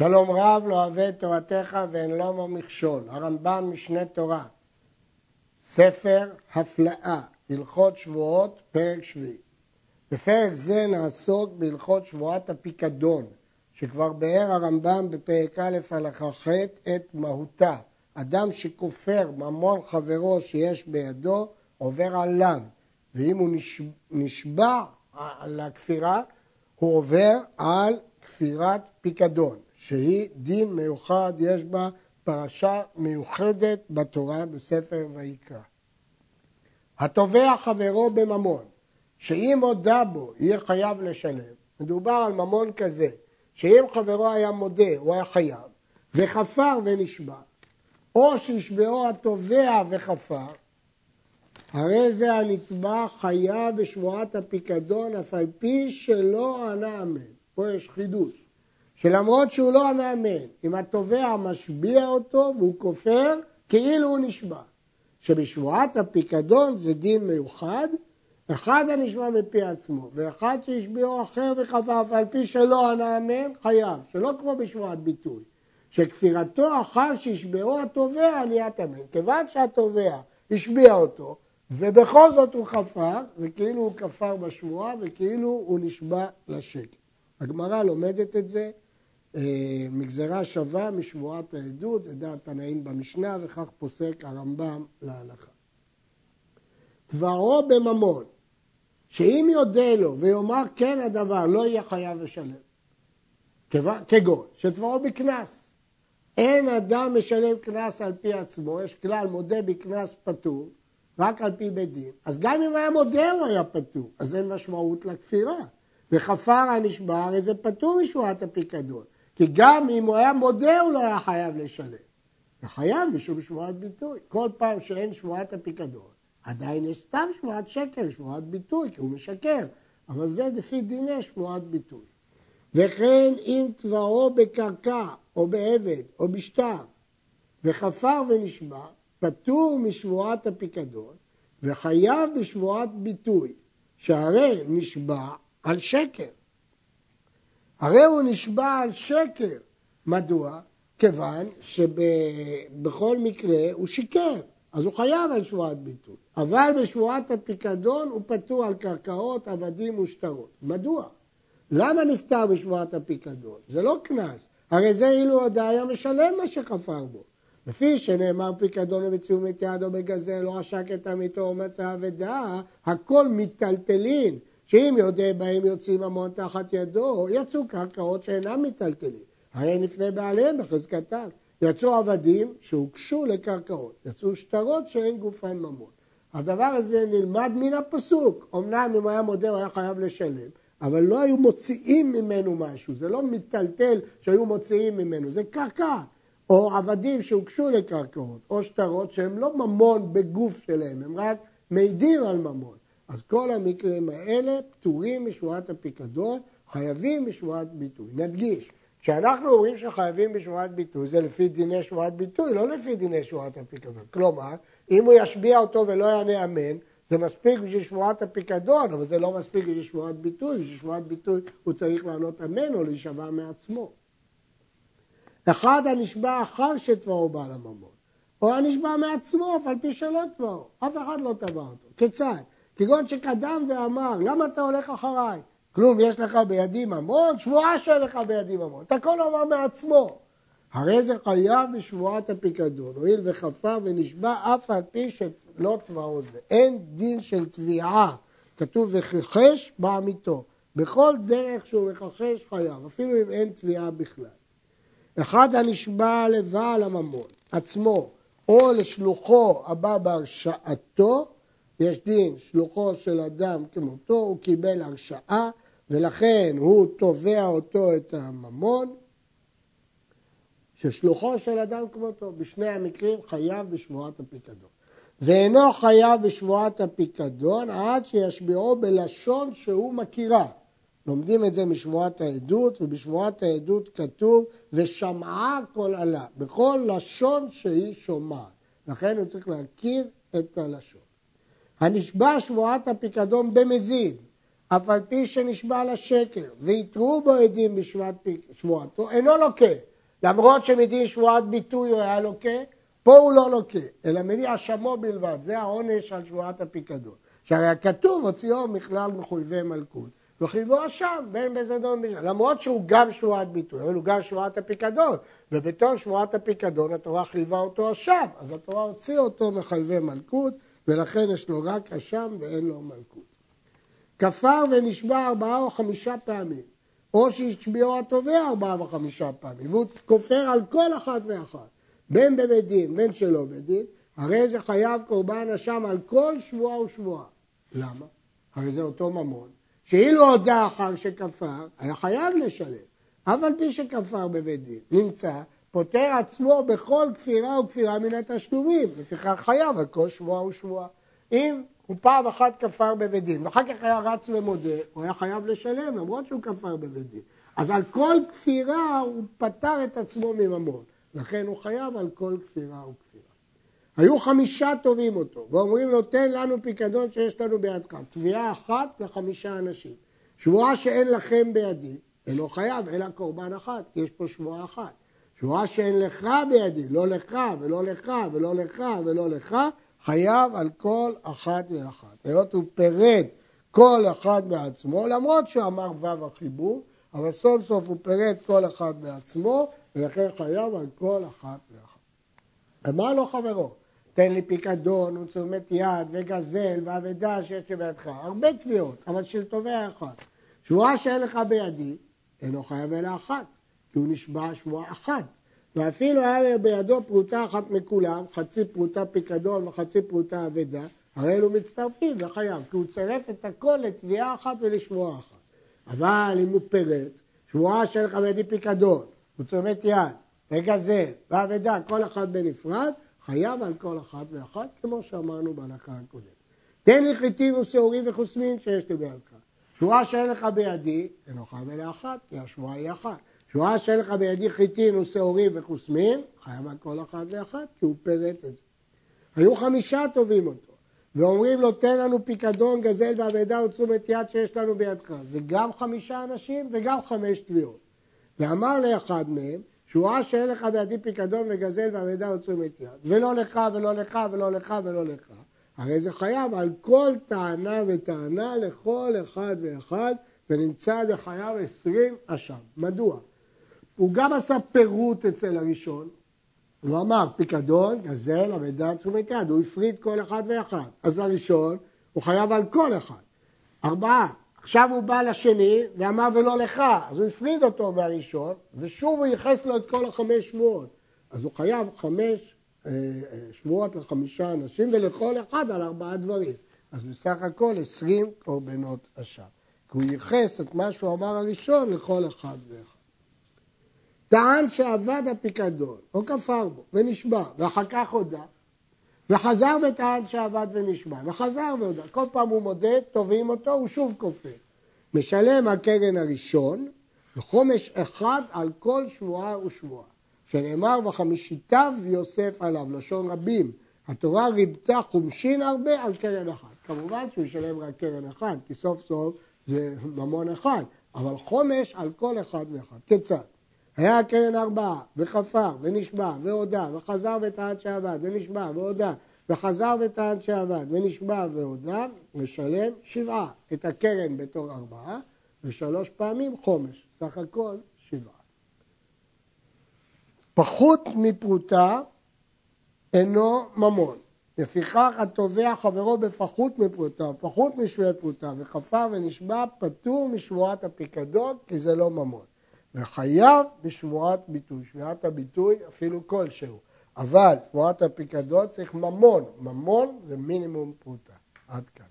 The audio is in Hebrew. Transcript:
שלום רב לא אוהב את תורתך ואין לו מכשול. הרמב"ם משנה תורה, ספר הפלאה, הלכות שבועות, פרק שביעי. בפרק זה נעסוק בהלכות שבועת הפיקדון, שכבר באר הרמב"ם בפרק א' הלכה ח' את מהותה. אדם שכופר ממון חברו שיש בידו, עובר עליו, ואם הוא נשבע על הכפירה, הוא עובר על כפירת פיקדון. שהיא דין מיוחד, יש בה פרשה מיוחדת בתורה בספר ויקרא. התובע חברו בממון, שאם הודה בו יהיה חייב לשלם, מדובר על ממון כזה, שאם חברו היה מודה הוא היה חייב, וחפר ונשבע, או שהשבעו התובע וחפר, הרי זה הנתבע חייב בשבועת הפיקדון אף על פי שלא ענה אמן. פה יש חידוש. שלמרות שהוא לא המאמן, אם התובע משביע אותו והוא כופר, כאילו הוא נשבע. שבשבועת הפיקדון זה דין מיוחד, אחד הנשבע מפי עצמו, ואחד שהשביעו אחר וחפף על פי שלא הנאמן, חייב, שלא כמו בשבועת ביטוי. שכפירתו אחר שהשביעו התובע נהיית אמן. כיוון שהתובע השביע אותו, ובכל זאת הוא חפר, וכאילו הוא כפר בשבועה, וכאילו הוא נשבע לשקר. הגמרא לומדת את זה מגזרה שווה משבועת העדות, זה דעת תנאים במשנה, וכך פוסק הרמב"ם להלכה. תבעו בממון, שאם יודה לו ויאמר כן הדבר, לא יהיה חייב לשלם. כגון, שתבעו בקנס. אין אדם משלם קנס על פי עצמו, יש כלל מודה בקנס פטור, רק על פי בית דין. אז גם אם היה מודה הוא היה פטור, אז אין משמעות לכפירה. וחפר הנשבע, הרי זה פטור משבועת הפיקדון. כי גם אם הוא היה מודה הוא לא היה חייב לשלם. הוא חייב משום שבועת ביטוי. כל פעם שאין שבועת הפיקדון, עדיין יש סתם שבועת שקר, שבועת ביטוי, כי הוא משקר. אבל זה לפי דיני שבועת ביטוי. וכן אם תבעו בקרקע, או בעבד, או בשטר, וחפר ונשבע, פטור משבועת הפיקדון, וחייב בשבועת ביטוי, שהרי נשבע על שקר. הרי הוא נשבע על שקר. מדוע? כיוון שבכל מקרה הוא שיקר, אז הוא חייב על שבועת ביטוי. אבל בשבועת הפיקדון הוא פטור על קרקעות, עבדים ושטרות. מדוע? למה נפטר בשבועת הפיקדון? זה לא קנס, הרי זה אילו עוד היה משלם מה שחפר בו. לפי שנאמר פיקדון ובציום את ידו בגזל, או עשק את עמיתו או מצא אבדה, הכל מיטלטלין. שאם יודע בהם יוצאים המון תחת ידו, יצאו קרקעות שאינם מיטלטלים. הרי נפנה בעליהם בחזקתם. יצאו עבדים שהוקשו לקרקעות, יצאו שטרות שאין גופן ממון. הדבר הזה נלמד מן הפסוק. אמנם אם היה מודה הוא היה חייב לשלם, אבל לא היו מוציאים ממנו משהו, זה לא מיטלטל שהיו מוציאים ממנו, זה קרקע. או עבדים שהוקשו לקרקעות, או שטרות שהם לא ממון בגוף שלהם, הם רק מעידים על ממון. אז כל המקרים האלה פטורים משבועת הפיקדון, חייבים בשבועת ביטוי. נדגיש, כשאנחנו אומרים שחייבים בשבועת ביטוי, זה לפי דיני שבועת ביטוי, לא לפי דיני שבועת הפיקדון. כלומר, אם הוא ישביע אותו ולא יענה אמן, זה מספיק בשביל שבועת הפיקדון, אבל זה לא מספיק בשביל שבועת ביטוי, בשביל שבועת ביטוי הוא צריך לענות אמן או להישבע מעצמו. אחד הנשבע אחר שתבעו בעל הממון, או הנשבע מעצמו, אף על פי שלא תבעו, אף אחד לא תבע אותו. כיצד? כגון שקדם ואמר, למה אתה הולך אחריי? כלום, יש לך בידי ממון? שבועה שאין לך בידי ממון. אתה כל אמר מעצמו. הרי זה חייב בשבועת הפיקדון, הואיל וחפר ונשבע אף על פי שלא תבעו זה. אין דין של תביעה, כתוב וכחש בעמיתו. בכל דרך שהוא מכחש חייב, אפילו אם אין תביעה בכלל. אחד הנשבע לבעל הממון, עצמו, או לשלוחו הבא בהרשעתו, יש דין שלוחו של אדם כמותו, הוא קיבל הרשאה ולכן הוא תובע אותו את הממון, ששלוחו של אדם כמותו, בשני המקרים חייב בשבועת הפיקדון. ואינו חייב בשבועת הפיקדון עד שישביעו בלשון שהוא מכירה. לומדים את זה משבועת העדות, ובשבועת העדות כתוב ושמעה כל עלה, בכל לשון שהיא שומעת. לכן הוא צריך להכיר את הלשון. הנשבע שבועת הפיקדון במזיד, אף על פי שנשבע לשקר, ויתרו בו עדים בשבועת שבועתו, אינו לוקה. למרות שמדין שבועת ביטוי הוא היה לוקה, פה הוא לא לוקה, אלא מביא אשמו בלבד, זה העונש על שבועת הפיקדון. שהרי הכתוב הוציאו מכלל מחויבי מלכות, וחייבו אשם בין בזדון בין למרות שהוא גם שבועת ביטוי, אבל הוא גם שבועת הפיקדון, ובתור שבועת הפיקדון התורה חייבה אותו אשם, אז התורה הוציאה אותו מחייבי מלכות, ולכן יש לו רק אשם ואין לו מלכות. כפר ונשבע ארבעה או חמישה פעמים, או שהשביעו התובע ארבעה וחמישה פעמים, והוא כופר על כל אחת ואחת, בין בבית דין, בין שלא בית דין, הרי זה חייב קורבן אשם על כל שבועה ושבועה. למה? הרי זה אותו ממון, שאילו הודה אחר שכפר, היה חייב לשלם. אף על פי שכפר בבית דין, נמצא, פוטר עצמו בכל כפירה וכפירה מן התשלומים, לפיכך חייב על כל שבועה ושבועה. אם הוא פעם אחת כפר בבית דין, ואחר כך היה רץ ומודה, הוא היה חייב לשלם, למרות שהוא כפר בבית דין. אז על כל כפירה הוא פטר את עצמו מממון, לכן הוא חייב על כל כפירה וכפירה. היו חמישה תובעים אותו, ואומרים לו, תן לנו פיקדון שיש לנו בידך. תביעה אחת לחמישה אנשים. שבועה שאין לכם בידי, אינו חייב, אלא קורבן אחת, יש פה שבועה אחת. שבועה שאין לך בידי, לא לך ולא לך ולא לך ולא לך, חייב על כל אחת ואחת. היות הוא פירט כל אחד בעצמו, למרות שהוא אמר ו' החיבור, אבל סוף סוף הוא פירט כל אחד בעצמו, ולכן חייב על כל אחת ואחת. אמר לו חברו, תן לי פיקדון ותשומת יד וגזל ואבדה שיש לי בידך. הרבה תביעות, אבל של תובע אחד. שבועה שאין לך בידי, אינו חייב אלא אחת, כי הוא נשבע שבועה אחת. ואפילו היה בידו פרוטה אחת מכולם, חצי פרוטה פיקדון וחצי פרוטה אבדה, הרי אלו מצטרפים וחייב, כי הוא צירף את הכל לתביעה אחת ולשבועה אחת. אבל אם הוא פירט, שבועה לך בידי פיקדון, הוא צומת יד, וגזל, ואבדה, כל אחד בנפרד, חייב על כל אחת ואחת, כמו שאמרנו בהלכה הקודמת. תן לי חיטים ושעורים וחוסמים שיש לי בידך. שבועה שאין לך בידי, אינו חייב אלא אחת, כי השבועה היא אחת. שבועה שאין לך בידי חיטין ושעורים וחוסמים, חייב על כל אחת ואחת, כי הוא פירט את זה. היו חמישה תובעים אותו, ואומרים לו, תן לנו פיקדון, גזל ואבדה ותשומת יד שיש לנו בידך. זה גם חמישה אנשים וגם חמש תביעות. ואמר לאחד מהם, שבועה שאין לך בידי פיקדון וגזל ואבדה ותשומת יד, ולא לך ולא לך ולא לך ולא לך, הרי זה חייב על כל טענה וטענה לכל אחד ואחד, ונמצא לחייב עשרים אשם. מדוע? הוא גם עשה פירוט אצל הראשון, הוא אמר פיקדון, גזל, אבדה, תשומת יד, הוא הפריד כל אחד ואחד. אז לראשון הוא חייב על כל אחד. ארבעה. עכשיו הוא בא לשני ואמר ולא לך, אז הוא הפריד אותו מהראשון, ושוב הוא ייחס לו את כל החמש שבועות. אז הוא חייב חמש אה, אה, שבועות לחמישה אנשים ולכל אחד על ארבעה דברים. אז בסך הכל עשרים קורבנות אשם. כי הוא ייחס את מה שהוא אמר הראשון לכל אחד ואחד. טען שאבד הפיקדון, או כפר בו, ונשבע, ואחר כך הודה, וחזר וטען שאבד ונשבע, וחזר והודה. כל פעם הוא מודה, תובעים אותו, הוא שוב כופר. משלם הקרן הראשון, וחומש אחד על כל שבועה ושבועה. שנאמר וחמישיתיו יוסף עליו, לשון רבים. התורה ריבתה חומשין הרבה על קרן אחת. כמובן שהוא ישלם רק קרן אחת, כי סוף סוף זה ממון אחד, אבל חומש על כל אחד ואחד. כיצד? היה הקרן ארבעה, וחפר, ונשבע, והודה, וחזר וטען שעבד, ונשבע, והודה, וחזר וטען שעבד, ונשבע והודה, משלם שבעה. את הקרן בתור ארבעה, ושלוש פעמים חומש. סך הכל שבעה. פחות מפרוטה אינו ממון. לפיכך התובע חברו בפחות מפרוטה, פחות משווה פרוטה, וחפר ונשבע פטור משבועת הפיקדון, כי זה לא ממון. וחייב בשבועת ביטוי, שבועת הביטוי אפילו כלשהו. אבל שבועת הפיקדון צריך ממון, ממון זה מינימום פרוטה. עד כאן.